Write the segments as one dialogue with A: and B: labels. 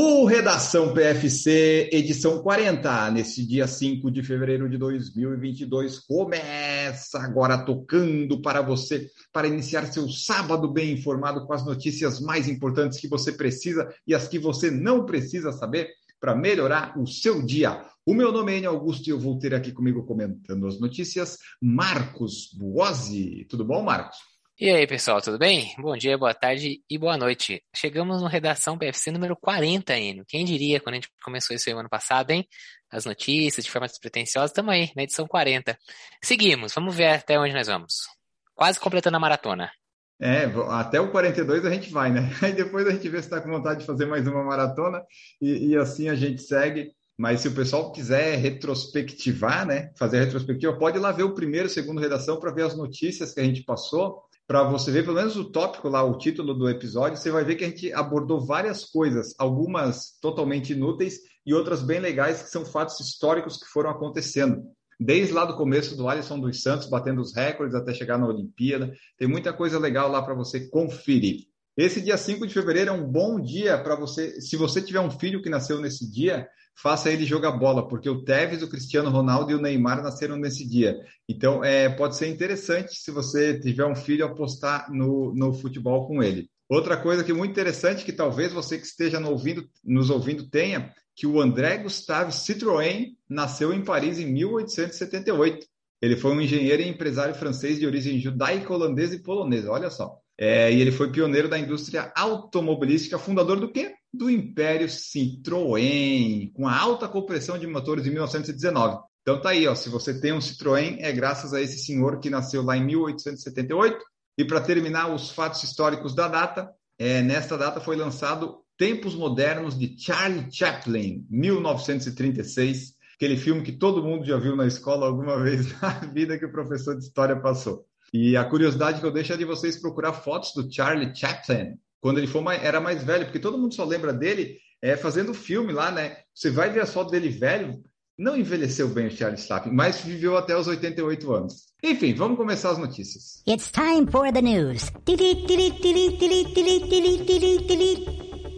A: O Redação PFC, edição 40, nesse dia 5 de fevereiro de 2022, começa agora tocando para você, para iniciar seu sábado bem informado com as notícias mais importantes que você precisa e as que você não precisa saber para melhorar o seu dia. O meu nome é Enio Augusto e eu vou ter aqui comigo comentando as notícias Marcos Buozzi. Tudo bom, Marcos?
B: E aí, pessoal, tudo bem? Bom dia, boa tarde e boa noite. Chegamos no Redação PFC número 40, Enio. Quem diria quando a gente começou isso aí ano passado, hein? As notícias de forma despretensiosa, estamos aí, na edição 40. Seguimos, vamos ver até onde nós vamos. Quase completando a maratona.
A: É, até o 42 a gente vai, né? Aí depois a gente vê se está com vontade de fazer mais uma maratona e, e assim a gente segue. Mas se o pessoal quiser retrospectivar, né? Fazer a retrospectiva, pode ir lá ver o primeiro, segundo redação para ver as notícias que a gente passou para você ver pelo menos o tópico lá, o título do episódio, você vai ver que a gente abordou várias coisas, algumas totalmente inúteis e outras bem legais, que são fatos históricos que foram acontecendo. Desde lá do começo do Alisson dos Santos, batendo os recordes até chegar na Olimpíada. Tem muita coisa legal lá para você conferir. Esse dia 5 de fevereiro é um bom dia para você. Se você tiver um filho que nasceu nesse dia, faça ele jogar bola, porque o Tevez, o Cristiano Ronaldo e o Neymar nasceram nesse dia. Então, é, pode ser interessante se você tiver um filho apostar no, no futebol com ele. Outra coisa que é muito interessante, que talvez você que esteja no ouvindo, nos ouvindo tenha, que o André Gustave Citroën nasceu em Paris em 1878. Ele foi um engenheiro e empresário francês de origem judaica, holandesa e polonesa. Olha só. É, e ele foi pioneiro da indústria automobilística, fundador do quê? Do Império Citroën, com a alta compressão de motores em 1919. Então tá aí, ó, se você tem um Citroën, é graças a esse senhor que nasceu lá em 1878. E para terminar os fatos históricos da data, é, nesta data foi lançado Tempos Modernos de Charlie Chaplin, 1936, aquele filme que todo mundo já viu na escola alguma vez na vida que o professor de história passou. E a curiosidade que eu deixo é de vocês procurar fotos do Charlie Chaplin, quando ele mais, era mais velho, porque todo mundo só lembra dele é, fazendo filme lá, né? Você vai ver a foto dele velho, não envelheceu bem o Charlie Chaplin, mas viveu até os 88 anos. Enfim, vamos começar as notícias.
C: It's time for the news.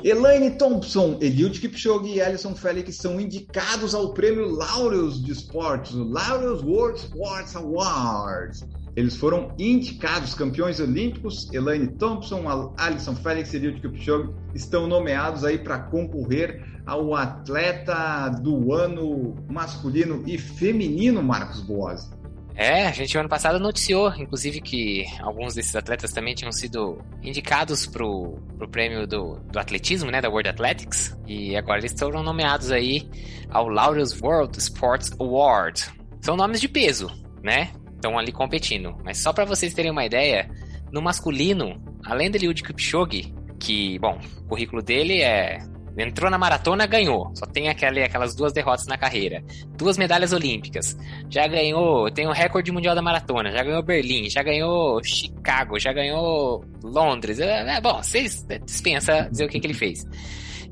A: Elaine Thompson, Eliud Kipchoge e Alison Felix são indicados ao prêmio Laureus de Esportes, o Laureus World Sports Awards. Eles foram indicados campeões olímpicos. Elaine Thompson, Alison Felix e Eliud Kipchoge estão nomeados aí para concorrer ao atleta do ano masculino e feminino, Marcos Boas.
B: É, a gente ano passado noticiou, inclusive, que alguns desses atletas também tinham sido indicados pro, pro prêmio do, do atletismo, né, da World Athletics, e agora eles foram nomeados aí ao Laureus World Sports Award. São nomes de peso, né? Estão ali competindo. Mas só para vocês terem uma ideia, no masculino, além dele o de Kipchoge, que, bom, o currículo dele é Entrou na maratona, ganhou. Só tem aquela, aquelas duas derrotas na carreira. Duas medalhas olímpicas. Já ganhou, tem o recorde mundial da maratona. Já ganhou Berlim, já ganhou Chicago, já ganhou Londres. É, é bom, vocês dispensa dizer o que, que ele fez.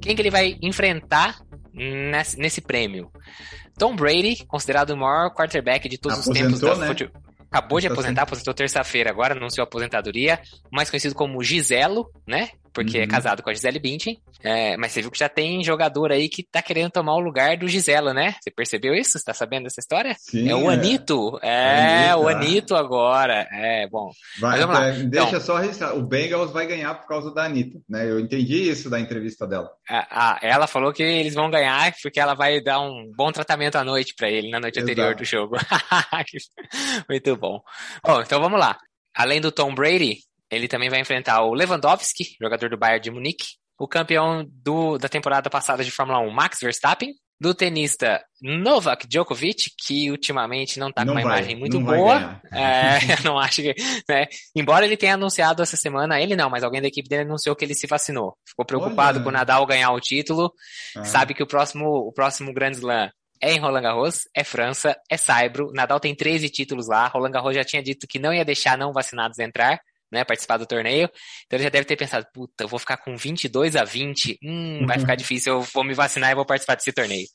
B: Quem que ele vai enfrentar nesse, nesse prêmio? Tom Brady, considerado o maior quarterback de todos
A: Aposentou,
B: os tempos da
A: né?
B: Acabou de aposentar, aposentou terça-feira agora, anunciou a aposentadoria. Mais conhecido como Giselo, né? Porque
A: Uhum.
B: é casado com a Gisele Bündchen. É, mas você viu que já tem jogador aí que tá querendo tomar o lugar do Giselo, né? Você percebeu isso? Você tá sabendo dessa história?
A: Sim,
B: é o
A: é.
B: Anito. É,
A: Anitta.
B: o Anito agora. É, bom.
A: Vai,
B: Mas vamos lá.
A: é, deixa
B: Então.
A: só registrar. O Bengals vai ganhar por causa da Anitta, né? Eu entendi isso da entrevista dela.
B: Ela falou que eles vão ganhar porque ela vai dar um bom tratamento à noite pra ele na noite
A: Exato.
B: anterior do jogo. Muito bom. Bom, então vamos lá. Além do Tom Brady, ele também vai enfrentar o Lewandowski, jogador do Bayern de Munique, o campeão do, da temporada passada de Fórmula 1, Max Verstappen, do tenista Novak Djokovic, que ultimamente não tá
A: Não
B: com uma
A: vai,
B: imagem muito boa. É, eu não acho que. Né? Embora ele tenha anunciado essa semana, ele não, mas alguém da equipe dele anunciou que ele se vacinou. Ficou preocupado
A: Olha.
B: com o Nadal ganhar o título.
A: Ah,
B: Sabe que o próximo, o próximo Grand Slam é em Roland Garros, é França, é Saibro. Nadal tem 13 títulos lá. Roland Garros já tinha dito que não ia deixar não vacinados entrar. Né, participar do torneio. Então ele já deve ter pensado, puta, eu vou ficar com 22 a 20, hum, vai ficar difícil, eu vou me vacinar e vou participar desse torneio.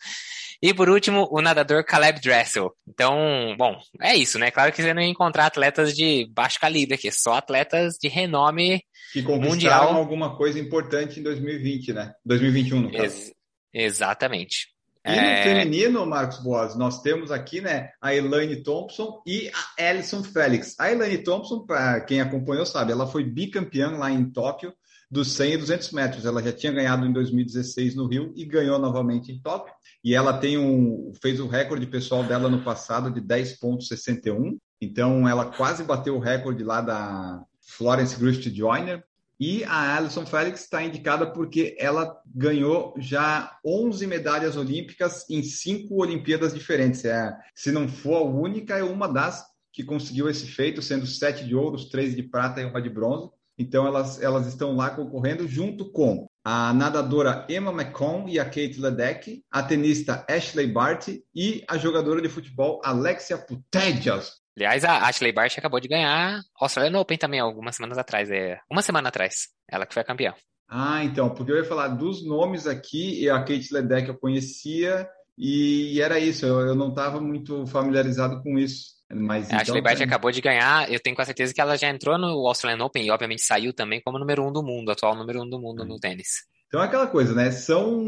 B: E por último, o nadador Caleb Dressel. Então, bom, é isso, né? Claro que você não ia encontrar atletas de baixo calibre aqui, só atletas de renome
A: que conquistaram mundial. alguma coisa importante em 2020, né? 2021, no caso. Ex
B: exatamente.
A: E no é... feminino, Marcos Boas, nós temos aqui, né, a Elaine Thompson e a Alison Félix. A Elaine Thompson, para quem acompanhou sabe, ela foi bicampeã lá em Tóquio dos 100 e 200 metros. Ela já tinha ganhado em 2016 no Rio e ganhou novamente em Tóquio. E ela tem um, fez o recorde pessoal dela no passado de 10,61. Então, ela quase bateu o recorde lá da Florence Griffith Joyner. E a Alison Felix está indicada porque ela ganhou já 11 medalhas olímpicas em cinco Olimpíadas diferentes. É, se não for a única, é uma das que conseguiu esse feito, sendo sete de ouro, três de prata e uma de bronze. Então elas, elas estão lá concorrendo junto com a nadadora Emma McComb e a Kate Ledeck, a tenista Ashley Barty e a jogadora de futebol Alexia Putellas.
B: Aliás, a Ashley Bart acabou de ganhar Australian Open também algumas semanas atrás. É, uma semana atrás. Ela que foi a campeã.
A: Ah, então, porque eu ia falar dos nomes aqui, e a Kate Ledeck eu conhecia, e era isso, eu, eu não estava muito familiarizado com isso. Mas,
B: a Ashley então, Bart acabou de ganhar, eu tenho quase certeza que ela já entrou no Australian Open e obviamente saiu também como número um do mundo, atual número um do mundo no tênis.
A: Então é aquela coisa, né? São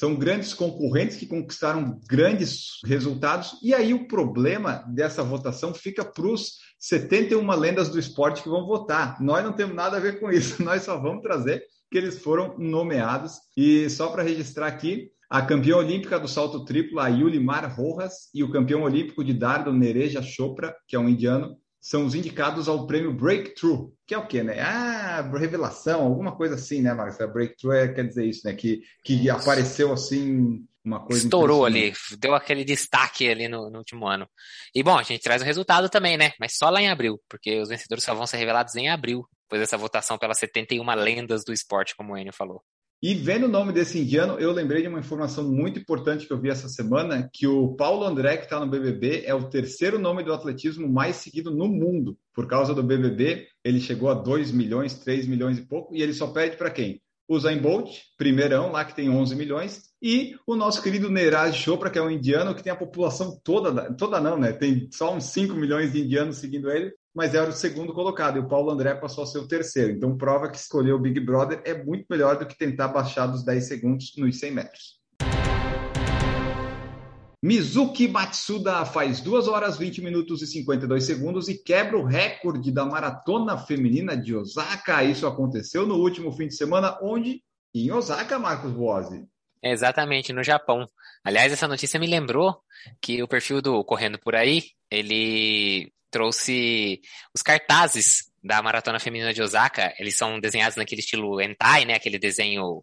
A: são grandes concorrentes que conquistaram grandes resultados. E aí o problema dessa votação fica para os 71 lendas do esporte que vão votar. Nós não temos nada a ver com isso, nós só vamos trazer que eles foram nomeados. E só para registrar aqui, a campeã olímpica do salto triplo, a Yulimar Rojas, e o campeão olímpico de dardo, Nereja Chopra, que é um indiano, são os indicados ao prêmio Breakthrough, que é o quê, né? Ah, revelação, alguma coisa assim, né, Marcos? Breakthrough é, quer dizer isso, né? Que, que apareceu assim, uma coisa.
B: Estourou ali, deu aquele destaque ali no, no, último ano. E bom, a gente traz o resultado também, né? Mas só lá em abril, porque os vencedores só vão ser revelados em abril, depois dessa votação pelas 71 lendas do esporte, como o Enio falou.
A: E vendo o nome desse indiano, eu lembrei de uma informação muito importante que eu vi essa semana, que o Paulo André, que está no BBB, é o terceiro nome do atletismo mais seguido no mundo. Por causa do BBB, ele chegou a 2 milhões, 3 milhões e pouco, e ele só pede para quem? O Zayn Bolt, primeirão, lá que tem 11 milhões, e o nosso querido Neeraj Chopra, que é um indiano que tem a população toda, toda não, né? Tem só uns 5 milhões de indianos seguindo ele, mas era o segundo colocado, e o Paulo André passou a ser o terceiro. Então, prova que escolher o Big Brother é muito melhor do que tentar baixar dos 10 segundos nos 100 metros. Mizuki Matsuda faz 2 horas 20 minutos e 52 segundos e quebra o recorde da maratona feminina de Osaka. Isso aconteceu no último fim de semana, onde? Em Osaka, Marcos Boazzi.
B: Exatamente, no Japão. Aliás, essa notícia me lembrou que o perfil do Correndo Por Aí, ele trouxe os cartazes da Maratona Feminina de Osaka. Eles são desenhados naquele estilo hentai, né? Aquele desenho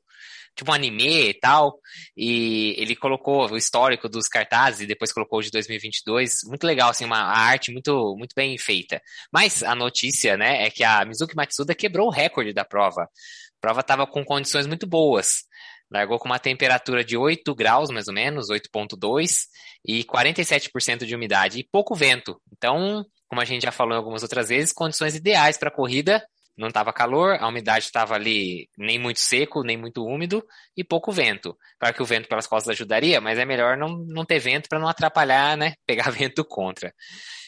B: tipo um anime e tal. E ele colocou o histórico dos cartazes e depois colocou o de 2022. Muito legal, assim, uma arte muito, muito bem feita. Mas a notícia, né, é que a Mizuki Matsuda quebrou o recorde da prova. A prova estava com condições muito boas. Largou com uma temperatura de 8 graus, mais ou menos, 8,2, e 47% de umidade e pouco vento. Então, como a gente já falou algumas outras vezes, condições ideais para corrida. Não estava calor, a umidade estava ali nem muito seco, nem muito úmido e pouco vento. Claro que o vento pelas costas ajudaria, mas é melhor não, não ter vento para não atrapalhar, né? Pegar vento contra.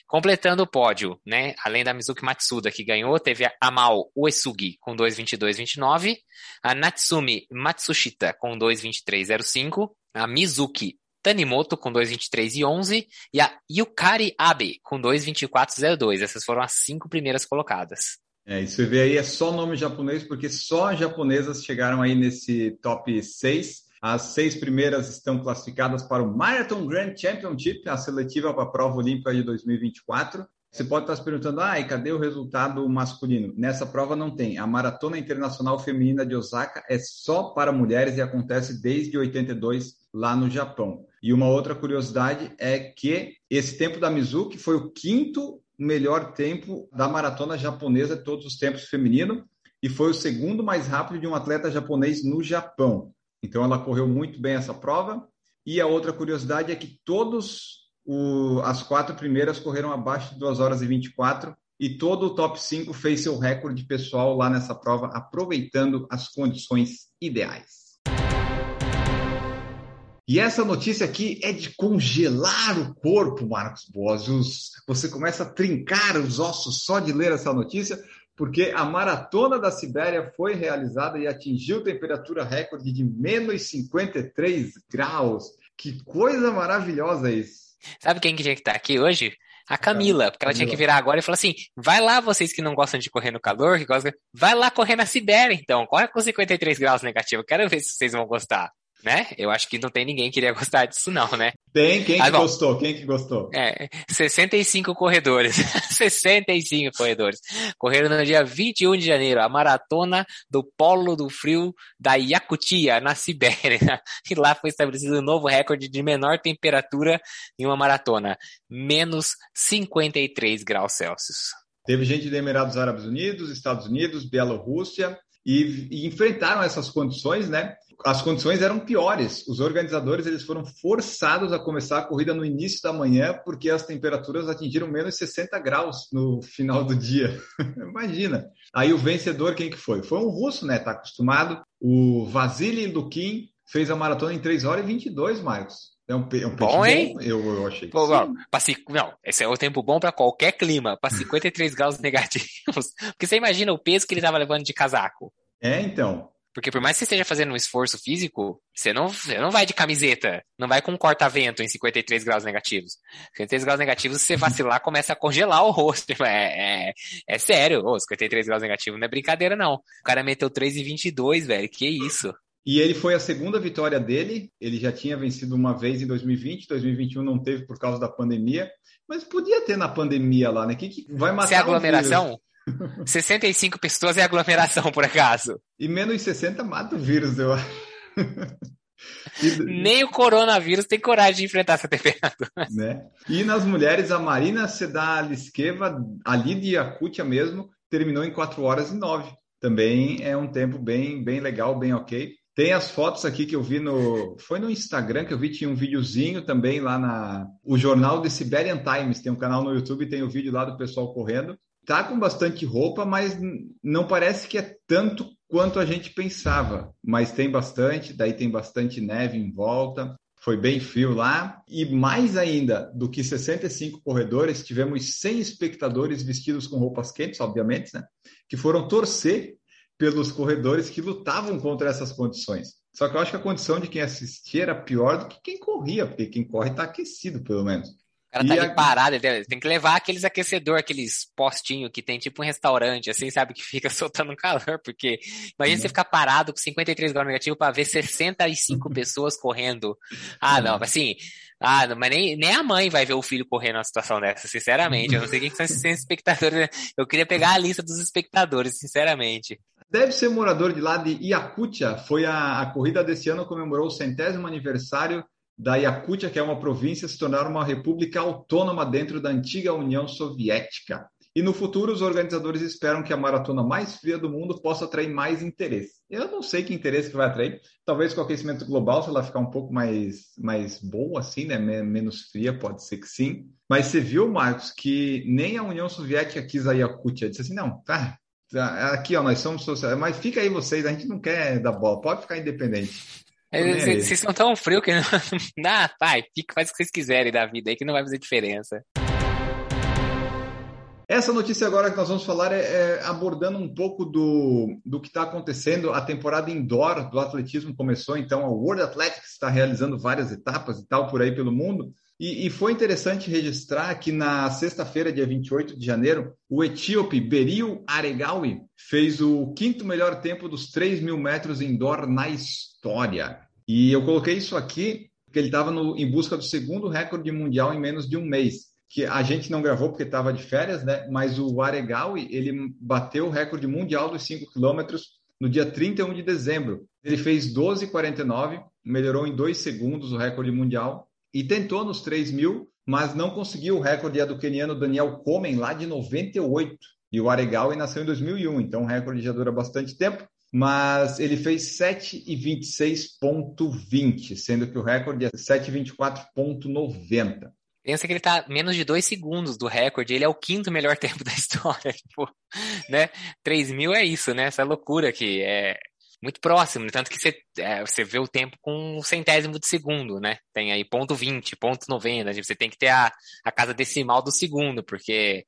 B: Completando o pódio, né? Além da Mizuki Matsuda, que ganhou, teve a Amal Uesugi com 2,22,29, a Natsumi Matsushita com 2,23,05, a Mizuki Tanimoto com 2,23 e 11 e a Yukari Abe com 2,24,02. Essas foram as cinco primeiras colocadas.
A: É, isso vê aí é só nome japonês, porque só as japonesas chegaram aí nesse top 6. As seis primeiras estão classificadas para o Marathon Grand Championship, a seletiva para a prova olímpica de 2024. Você pode estar se perguntando, ah, e cadê o resultado masculino? Nessa prova não tem. A Maratona Internacional Feminina de Osaka é só para mulheres e acontece desde 82 lá no Japão. E uma outra curiosidade é que esse tempo da Mizuki foi o quinto melhor tempo da maratona japonesa de todos os tempos feminino e foi o segundo mais rápido de um atleta japonês no Japão. Então ela correu muito bem essa prova. E a outra curiosidade é que todos o, as quatro primeiras correram abaixo de 2 horas e 24 e todo o top 5 fez seu recorde pessoal lá nessa prova, aproveitando as condições ideais. E essa notícia aqui é de congelar o corpo, Marcos Bozios. Você começa a trincar os ossos só de ler essa notícia, porque a maratona da Sibéria foi realizada e atingiu temperatura recorde de menos 53 graus. Que coisa maravilhosa isso!
B: Sabe quem que tinha que estar aqui hoje? A Camila, porque ela tinha que virar agora e falar assim: vai lá, vocês que não gostam de correr no calor, que gostam, vai lá correr na Sibéria, então. Corre com 53 graus negativo. Quero ver se vocês vão gostar né? Eu acho que não tem ninguém que iria gostar disso, não, né?
A: Tem, quem que gostou? Quem que gostou?
B: É, 65 corredores. 65 corredores. Correram no dia 21 de janeiro, a maratona do Polo do Frio da Yakutia, na Sibéria. E lá foi estabelecido um novo recorde de menor temperatura em uma maratona. Menos 53 graus Celsius.
A: Teve gente de Emirados Árabes Unidos, Estados Unidos, Bielorrússia, e, e enfrentaram essas condições, né? As condições eram piores. Os organizadores eles foram forçados a começar a corrida no início da manhã porque as temperaturas atingiram menos 60 graus no final do dia. Imagina. Aí o vencedor quem que foi? Foi um russo, né? Tá acostumado. O Vasily Lukin fez a maratona em 3 horas e 22, Marcos. É um, é um
B: bom, hein? Bom,
A: eu, eu achei.
B: Não, não, esse é o tempo bom para qualquer clima, para 53 graus negativos. Porque você imagina o peso que ele estava levando de casaco.
A: É, então.
B: Porque por mais que você esteja fazendo um esforço físico, você não, você não vai de camiseta, não vai com um corta-vento em 53 graus negativos. 53 graus negativos, se você vacilar, começa a congelar o rosto. É, é, é sério, oh, 53 graus negativos não é brincadeira, não. O cara meteu 3,22, velho, que isso.
A: E ele foi a segunda vitória dele. Ele já tinha vencido uma vez em 2020, 2021 não teve por causa da pandemia. Mas podia ter na pandemia lá, né? Que, que vai matar
B: Se é aglomeração? 65 pessoas é aglomeração, por acaso.
A: E menos 60 mata o vírus, eu acho.
B: Nem o coronavírus tem coragem de enfrentar essa temperatura.
A: Né? E nas mulheres, a Marina Sedaliskeva, ali de Yakutia mesmo, terminou em 4 horas e 9. Também é um tempo bem, bem legal, bem ok. Tem as fotos aqui que eu vi no. Foi no Instagram que eu vi, tinha um videozinho também lá na. O jornal de Siberian Times, tem um canal no YouTube, tem o um vídeo lá do pessoal correndo tá com bastante roupa, mas não parece que é tanto quanto a gente pensava. Mas tem bastante, daí tem bastante neve em volta. Foi bem frio lá. E mais ainda do que 65 corredores, tivemos 100 espectadores vestidos com roupas quentes, obviamente, né? Que foram torcer pelos corredores que lutavam contra essas condições. Só que eu acho que a condição de quem assistia era pior do que quem corria, porque quem corre está aquecido, pelo menos.
B: O cara tá e ali a... parado, tem que levar aqueles aquecedor, aqueles postinhos que tem tipo um restaurante, assim, sabe, que fica soltando calor, porque imagina uhum. você ficar parado com 53 graus negativos para ver 65 pessoas correndo. Ah, não, assim, ah, não, mas nem, nem a mãe vai ver o filho correndo numa situação dessa, sinceramente. Eu não sei quem são esses espectadores. Eu queria pegar a lista dos espectadores, sinceramente.
A: Deve ser morador de lá de Iacutia. Foi a, a corrida desse ano, comemorou o centésimo aniversário da Yakutia, que é uma província, se tornar uma república autônoma dentro da antiga União Soviética. E no futuro, os organizadores esperam que a maratona mais fria do mundo possa atrair mais interesse. Eu não sei que interesse que vai atrair. Talvez com o aquecimento global, se ela ficar um pouco mais, mais boa, assim, né? Menos fria, pode ser que sim. Mas você viu, Marcos, que nem a União Soviética quis a Yakutia. Disse assim, não, tá, tá aqui, ó, nós somos sociais, mas fica aí vocês, a gente não quer dar bola, pode ficar independente.
B: Vocês são tão frios que não. ah, pai, fica, faz o que vocês quiserem da vida aí que não vai fazer diferença.
A: Essa notícia agora que nós vamos falar é, é abordando um pouco do, do que está acontecendo. A temporada indoor do atletismo começou, então a World Athletics está realizando várias etapas e tal por aí pelo mundo. E, e foi interessante registrar que na sexta-feira, dia 28 de janeiro, o etíope Beril Aregawi fez o quinto melhor tempo dos 3 mil metros indoor na história. E eu coloquei isso aqui porque ele estava em busca do segundo recorde mundial em menos de um mês que a gente não gravou porque estava de férias, né? Mas o Aregawi, ele bateu o recorde mundial dos 5 quilômetros no dia 31 de dezembro. Ele fez 12,49, melhorou em 2 segundos o recorde mundial e tentou nos 3 mil, mas não conseguiu o recorde do queniano Daniel Komen lá de 98. E o Aregawi nasceu em 2001, então o recorde já dura bastante tempo. Mas ele fez 7,26,20, sendo que o recorde é 7,24,90.
B: Pensa que ele tá menos de dois segundos do recorde, ele é o quinto melhor tempo da história, tipo, né? 3 mil é isso, né? Essa loucura que é muito próximo, né? tanto que você, é, você vê o tempo com um centésimo de segundo, né? Tem aí ponto 20, ponto 90, você tem que ter a, a casa decimal do segundo, porque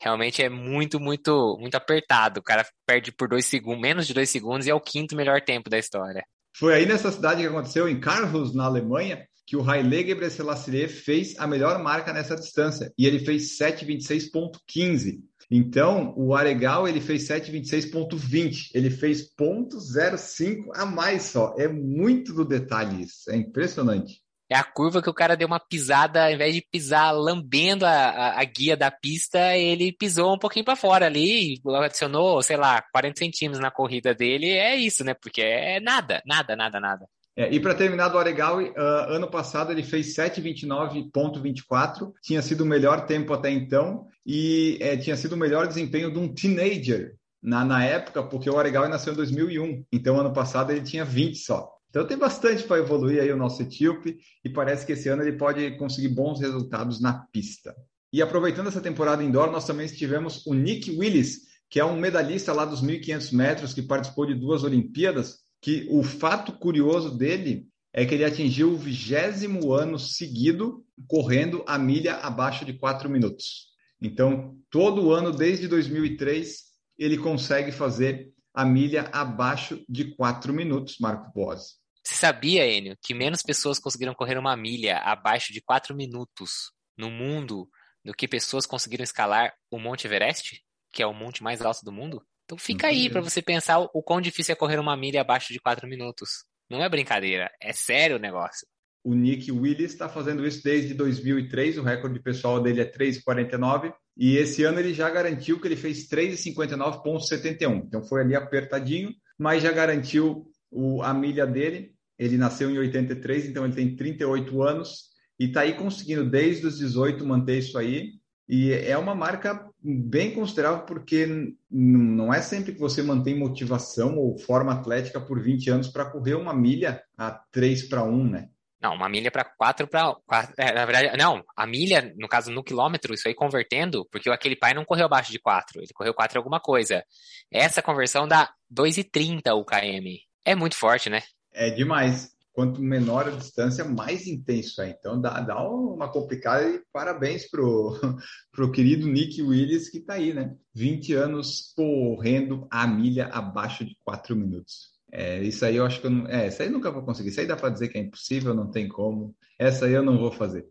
B: realmente é muito, muito, muito apertado. O cara perde por dois segundos, menos de dois segundos e é o quinto melhor tempo da história.
A: Foi aí nessa cidade que aconteceu, em Karlsruhe, na Alemanha, que o Haile Gebrselassie fez a melhor marca nessa distância, e ele fez 7:26.15. Então, o Aregal ele fez 7:26.20, ele fez 0.05 a mais só. É muito do detalhe isso, é impressionante.
B: É a curva que o cara deu uma pisada, ao invés de pisar lambendo a, a, a guia da pista, ele pisou um pouquinho para fora ali, adicionou, sei lá, 40 centímetros na corrida dele. É isso, né? Porque é nada, nada, nada, nada.
A: É, e para terminar do Aregal, uh, ano passado ele fez 7,29,24, tinha sido o melhor tempo até então, e é, tinha sido o melhor desempenho de um teenager na, na época, porque o Aregal nasceu em 2001, então ano passado ele tinha 20 só. Então tem bastante para evoluir aí o nosso etíope e parece que esse ano ele pode conseguir bons resultados na pista. E aproveitando essa temporada indoor, nós também tivemos o Nick Willis, que é um medalhista lá dos 1.500 metros que participou de duas Olimpíadas, que o fato curioso dele é que ele atingiu o vigésimo ano seguido correndo a milha abaixo de quatro minutos. Então, todo ano, desde 2003, ele consegue fazer a milha abaixo de quatro minutos, Marco Boas.
B: Você sabia, Enio, que menos pessoas conseguiram correr uma milha abaixo de 4 minutos no mundo do que pessoas conseguiram escalar o Monte Everest, que é o monte mais alto do mundo? Então fica aí para você pensar o, o quão difícil é correr uma milha abaixo de 4 minutos. Não é brincadeira, é sério o negócio.
A: O Nick Willis está fazendo isso desde 2003, o recorde pessoal dele é 3,49 e esse ano ele já garantiu que ele fez 3,59,71. Então foi ali apertadinho, mas já garantiu o, a milha dele ele nasceu em 83, então ele tem 38 anos e está aí conseguindo desde os 18 manter isso aí. E é uma marca bem considerável porque não é sempre que você mantém motivação ou forma atlética por 20 anos para correr uma milha a 3 para 1, né?
B: Não, uma milha para 4 para. É, na verdade, não, a milha, no caso, no quilômetro, isso aí convertendo, porque aquele pai não correu abaixo de 4, ele correu 4 alguma coisa. Essa conversão dá 2,30 o KM. É muito forte, né?
A: É demais. Quanto menor a distância, mais intenso é. Então dá, dá uma complicada e parabéns pro, pro querido Nick Willis que tá aí, né? 20 anos correndo a milha abaixo de 4 minutos. É, isso aí eu acho que eu não. É, isso aí eu nunca vou conseguir. Isso aí dá para dizer que é impossível, não tem como. Essa aí eu não vou fazer.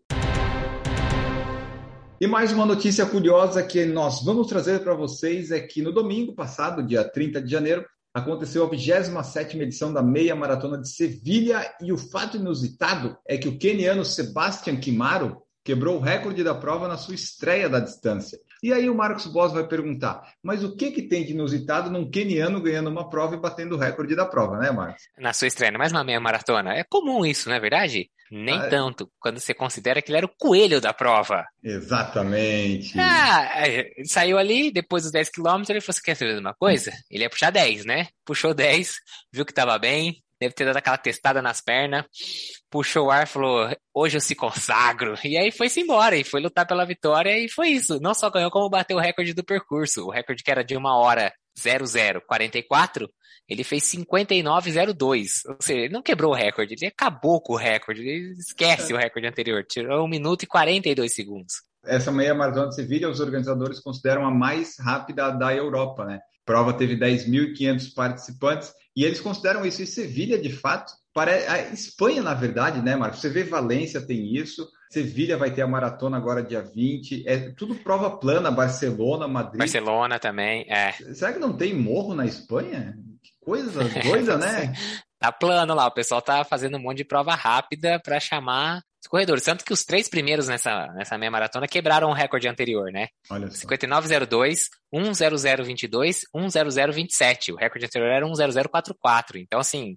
A: E mais uma notícia curiosa que nós vamos trazer para vocês é que no domingo passado, dia 30 de janeiro, aconteceu a 27ª edição da meia maratona de Sevilha e o fato inusitado é que o keniano Sebastian Kimaro quebrou o recorde da prova na sua estreia da distância. E aí o Marcos Boss vai perguntar, mas o que que tem de inusitado num keniano ganhando uma prova e batendo o recorde da prova, né, Marcos?
B: Na sua estreia, mais uma meia maratona. É comum isso, não é verdade? Nem ah, é. tanto, quando você considera que ele era o coelho da prova.
A: Exatamente.
B: Ah, é, saiu ali, depois dos 10 quilômetros, ele falou, você quer saber uma coisa? Ele ia puxar 10, né? Puxou 10, viu que tava bem, deve ter dado aquela testada nas pernas, puxou o ar, falou, hoje eu se consagro. E aí foi-se embora, e foi lutar pela vitória, e foi isso. Não só ganhou, como bateu o recorde do percurso. O recorde que era de uma hora 0044, ele fez 59,02. Ou seja, ele não quebrou o recorde, ele acabou com o recorde, ele esquece o recorde anterior. Tirou 1 minuto e 42 segundos.
A: Essa meia maratona de Sevilha, os organizadores consideram a mais rápida da Europa, né? A prova teve 10.500 participantes e eles consideram isso. E Sevilha, de fato, para a Espanha, na verdade, né, Marcos? Você vê Valência tem isso, Sevilha vai ter a maratona agora dia 20, é tudo prova plana, Barcelona, Madrid.
B: Barcelona também, é.
A: Será que não tem morro na Espanha? Que coisa doida, né?
B: Tá plano lá, o pessoal tá fazendo um monte de prova rápida para chamar os corredores. Tanto que os três primeiros nessa, nessa meia maratona quebraram o recorde anterior, né? Olha só. 59,02, 10022, 10027. O recorde anterior era 10044. Então, assim,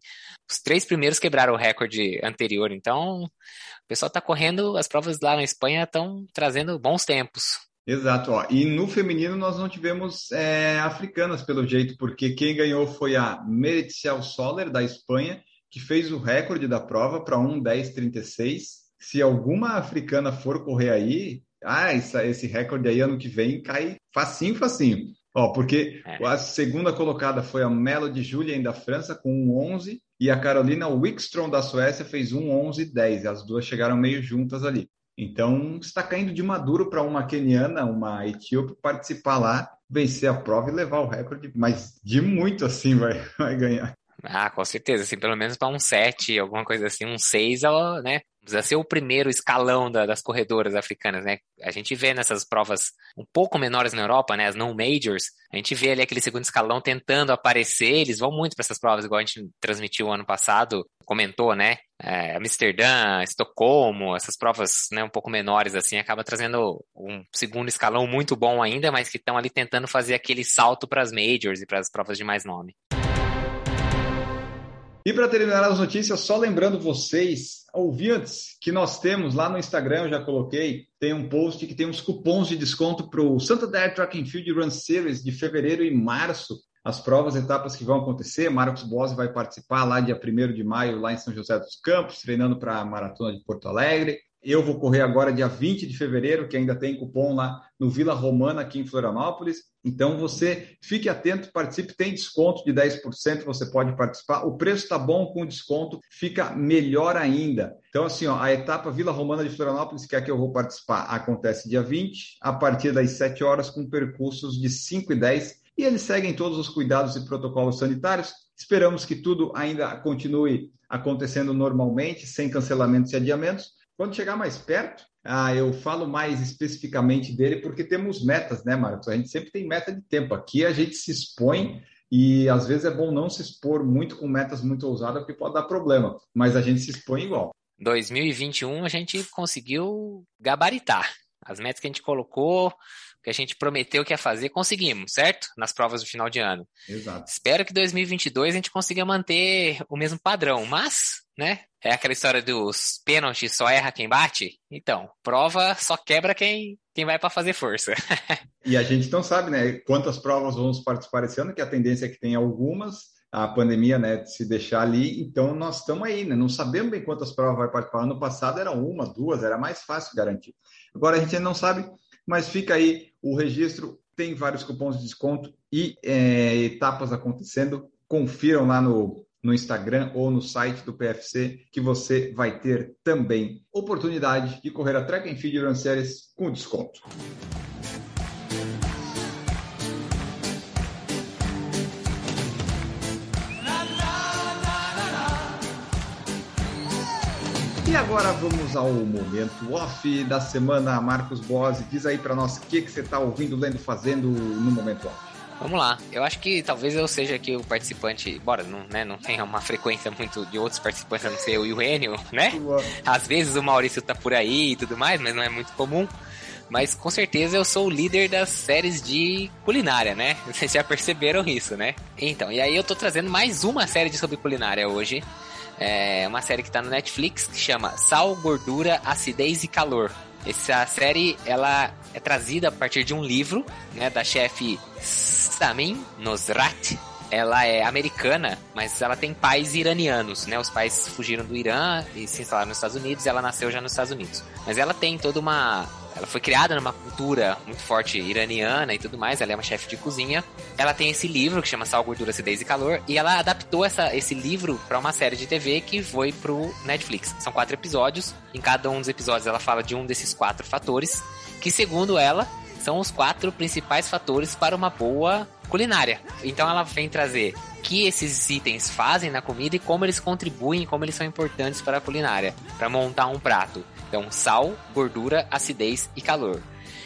B: os três primeiros quebraram o recorde anterior. Então, o pessoal tá correndo, as provas lá na Espanha estão trazendo bons tempos.
A: Exato, ó. e no feminino nós não tivemos é, africanas pelo jeito, porque quem ganhou foi a Meritxell Soler, da Espanha, que fez o recorde da prova para 1,10,36 se alguma africana for correr aí, ah, essa, esse recorde aí ano que vem cai facinho, facinho. Ó, porque
B: É.
A: a segunda colocada foi a Melody Julien da França com um 11 e a Carolina Wickstrom da Suécia fez um 11-10. As duas chegaram meio juntas ali. Então, está caindo de maduro para uma queniana, uma etíope, participar lá, vencer a prova e levar o recorde, mas de muito assim vai, vai ganhar.
B: Ah, com certeza, assim, pelo menos para um 7, alguma coisa assim, um 6, ela, né? Precisa ser o primeiro escalão da- das corredoras africanas, né? A gente vê nessas provas um pouco menores na Europa, né? As não majors, a gente vê ali aquele segundo escalão tentando aparecer, eles vão muito para essas provas, igual a gente transmitiu ano passado, comentou, né? É, Amsterdã, Estocolmo, essas provas, né, um pouco menores assim, acaba trazendo um segundo escalão muito bom ainda, mas que estão ali tentando fazer aquele salto para as majors e para as provas de mais nome.
A: E para terminar as notícias, só lembrando vocês, ouvintes, que nós temos lá no Instagram, eu já coloquei, tem um post que tem uns cupons de desconto para o Santander Track and Field Run Series de fevereiro e março. As provas, etapas que vão acontecer, Marcos Bose vai participar lá dia 1 de maio, lá em São José dos Campos, treinando para a Maratona de Porto Alegre. Eu vou correr agora dia 20 de fevereiro, que ainda tem cupom lá no Vila Romana, aqui em Florianópolis. Então você fique atento, participe, tem desconto de 10%, você pode participar. O preço está bom com desconto, fica melhor ainda. Então, assim, ó, a etapa Vila Romana de Florianópolis, que é a que eu vou participar, acontece dia 20, a partir das 7 horas, com percursos de 5 e 10. E eles seguem todos os cuidados e protocolos sanitários. Esperamos que tudo ainda continue acontecendo normalmente, sem cancelamentos e adiamentos. Quando chegar mais perto, ah, eu falo mais especificamente dele, porque temos metas, né, Marcos? A gente sempre tem meta de tempo. Aqui a gente se expõe e às vezes é bom não se expor muito com metas muito ousadas, porque pode dar problema, mas a gente se expõe igual.
B: 2021 a gente conseguiu gabaritar. As metas que a gente colocou, que a gente prometeu que ia fazer, conseguimos, certo? Nas provas do final de ano.
A: Exato.
B: Espero que 2022 a gente consiga manter o mesmo padrão, mas, né? É aquela história dos pênaltis só erra quem bate. Então, prova só quebra quem, quem vai para fazer força.
A: E a gente não sabe, né, quantas provas vamos participar esse ano, que a tendência é que tenha algumas, a pandemia, né, se deixar ali, então nós estamos aí, né, não sabemos bem quantas provas vai participar. Ano passado eram uma, duas, era mais fácil garantir. Agora a gente ainda não sabe, mas fica aí o registro, tem vários cupons de desconto e é, etapas acontecendo. Confiram lá no, no Instagram ou no site do PFC que você vai ter também oportunidade de correr a Track and Field Run Series com desconto. E agora vamos ao momento off da semana, Marcos Bose. Diz aí para nós o que, que você está ouvindo, lendo, fazendo no momento off.
B: Vamos lá. Eu acho que talvez eu seja aqui o participante, bora, não, né, não tenha uma frequência muito de outros participantes, a não ser eu e o Enio, né? Às vezes o Maurício tá por aí e tudo mais, mas não é muito comum. Mas com certeza eu sou o líder das séries de culinária, né? Vocês já perceberam isso, né? Então, e aí eu tô trazendo mais uma série de sobre culinária hoje. É uma série que tá no Netflix que chama Sal, Gordura, Acidez e Calor. Essa série, ela é trazida a partir de um livro, né, da chefe Samin Nosrat. Ela é americana, mas ela tem pais iranianos, né? Os pais fugiram do Irã e se instalaram nos Estados Unidos, ela nasceu já nos Estados Unidos. Mas ela tem toda uma ela foi criada numa cultura muito forte iraniana e tudo mais. Ela é uma chefe de cozinha. Ela tem esse livro que chama Sal, Gordura, Acidez e Calor. E ela adaptou essa, esse livro para uma série de TV que foi pro Netflix. São quatro episódios. Em cada um dos episódios ela fala de um desses quatro fatores. Que, segundo ela, são os quatro principais fatores para uma boa culinária. Então ela vem trazer que esses itens fazem na comida e como eles contribuem, como eles são importantes para a culinária, para montar um prato. Então, sal, gordura, acidez e calor.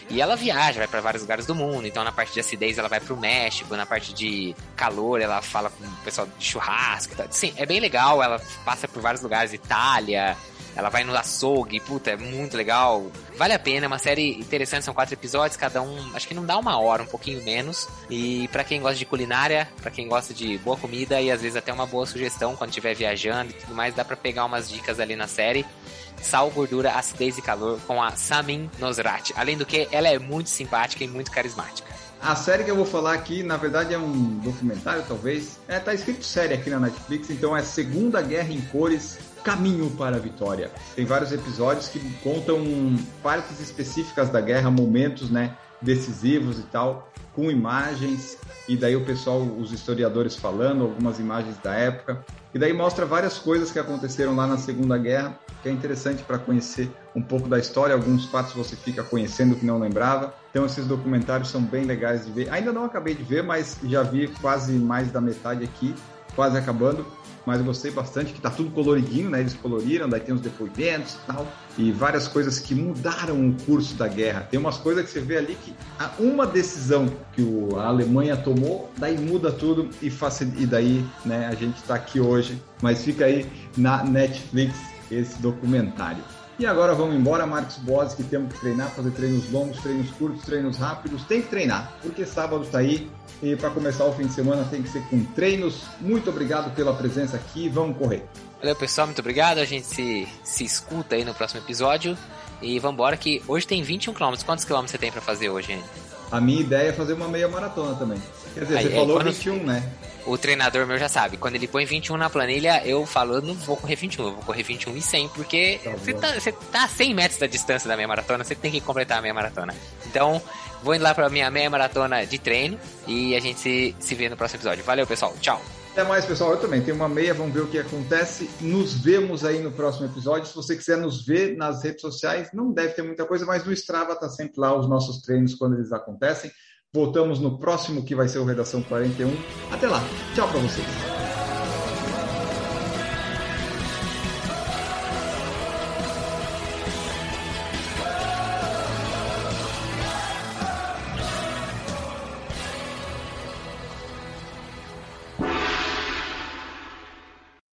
B: E ela viaja, vai para vários lugares do mundo. Então, na parte de acidez, ela vai para o México. Na parte de calor, ela fala com o pessoal de churrasco. Tá? Sim, é bem legal. Ela passa por vários lugares, Itália. Ela vai no açougue, puta, é muito legal. Vale a pena, é uma série interessante, são quatro episódios, cada um, acho que não dá uma hora, um pouquinho menos. E para quem gosta de culinária, para quem gosta de boa comida e às vezes até uma boa sugestão quando estiver viajando e tudo mais, dá para pegar umas dicas ali na série. Sal, gordura, acidez e calor com a Samin Nosrat. Além do que, ela é muito simpática e muito carismática.
A: A série que eu vou falar aqui, na verdade, é um documentário, talvez. É, tá escrito série aqui na Netflix, então é Segunda Guerra em Cores. Caminho para a Vitória. Tem vários episódios que contam partes específicas da guerra, momentos, né, decisivos e tal, com imagens e daí o pessoal, os historiadores falando, algumas imagens da época, e daí mostra várias coisas que aconteceram lá na Segunda Guerra, que é interessante para conhecer um pouco da história, alguns fatos você fica conhecendo que não lembrava. Então esses documentários são bem legais de ver. Ainda não acabei de ver, mas já vi quase mais da metade aqui, quase acabando mas gostei bastante, que tá tudo coloridinho, né? Eles coloriram, daí tem os depoimentos e tal, e várias coisas que mudaram o curso da guerra. Tem umas coisas que você vê ali que uma decisão que a Alemanha tomou, daí muda tudo e, facilita, e daí, né, a gente tá aqui hoje. Mas fica aí na Netflix esse documentário. E agora vamos embora, Marcos Boas, que temos que treinar, fazer treinos longos, treinos curtos, treinos rápidos. Tem que treinar, porque sábado está aí e para começar o fim de semana tem que ser com treinos. Muito obrigado pela presença aqui, vamos correr.
B: Valeu pessoal, muito obrigado. A gente se, se escuta aí no próximo episódio. E vamos embora que hoje tem 21 km. Quantos quilômetros você tem para fazer hoje, hein?
A: A minha ideia é fazer uma meia maratona também. Quer dizer, aí, você falou 21, né?
B: O treinador meu já sabe. Quando ele põe 21 na planilha, eu falo, eu não vou correr 21, eu vou correr 21 e 100, porque tá você, tá, você tá a 100 metros da distância da meia maratona, você tem que completar a meia maratona. Então, vou indo lá pra minha meia maratona de treino e a gente se, se vê no próximo episódio. Valeu, pessoal. Tchau.
A: Até mais, pessoal. Eu também tenho uma meia, vamos ver o que acontece. Nos vemos aí no próximo episódio. Se você quiser nos ver nas redes sociais, não deve ter muita coisa, mas no Strava tá sempre lá os nossos treinos quando eles acontecem. Voltamos no próximo, que vai ser o Redação 41. Até lá. Tchau para vocês.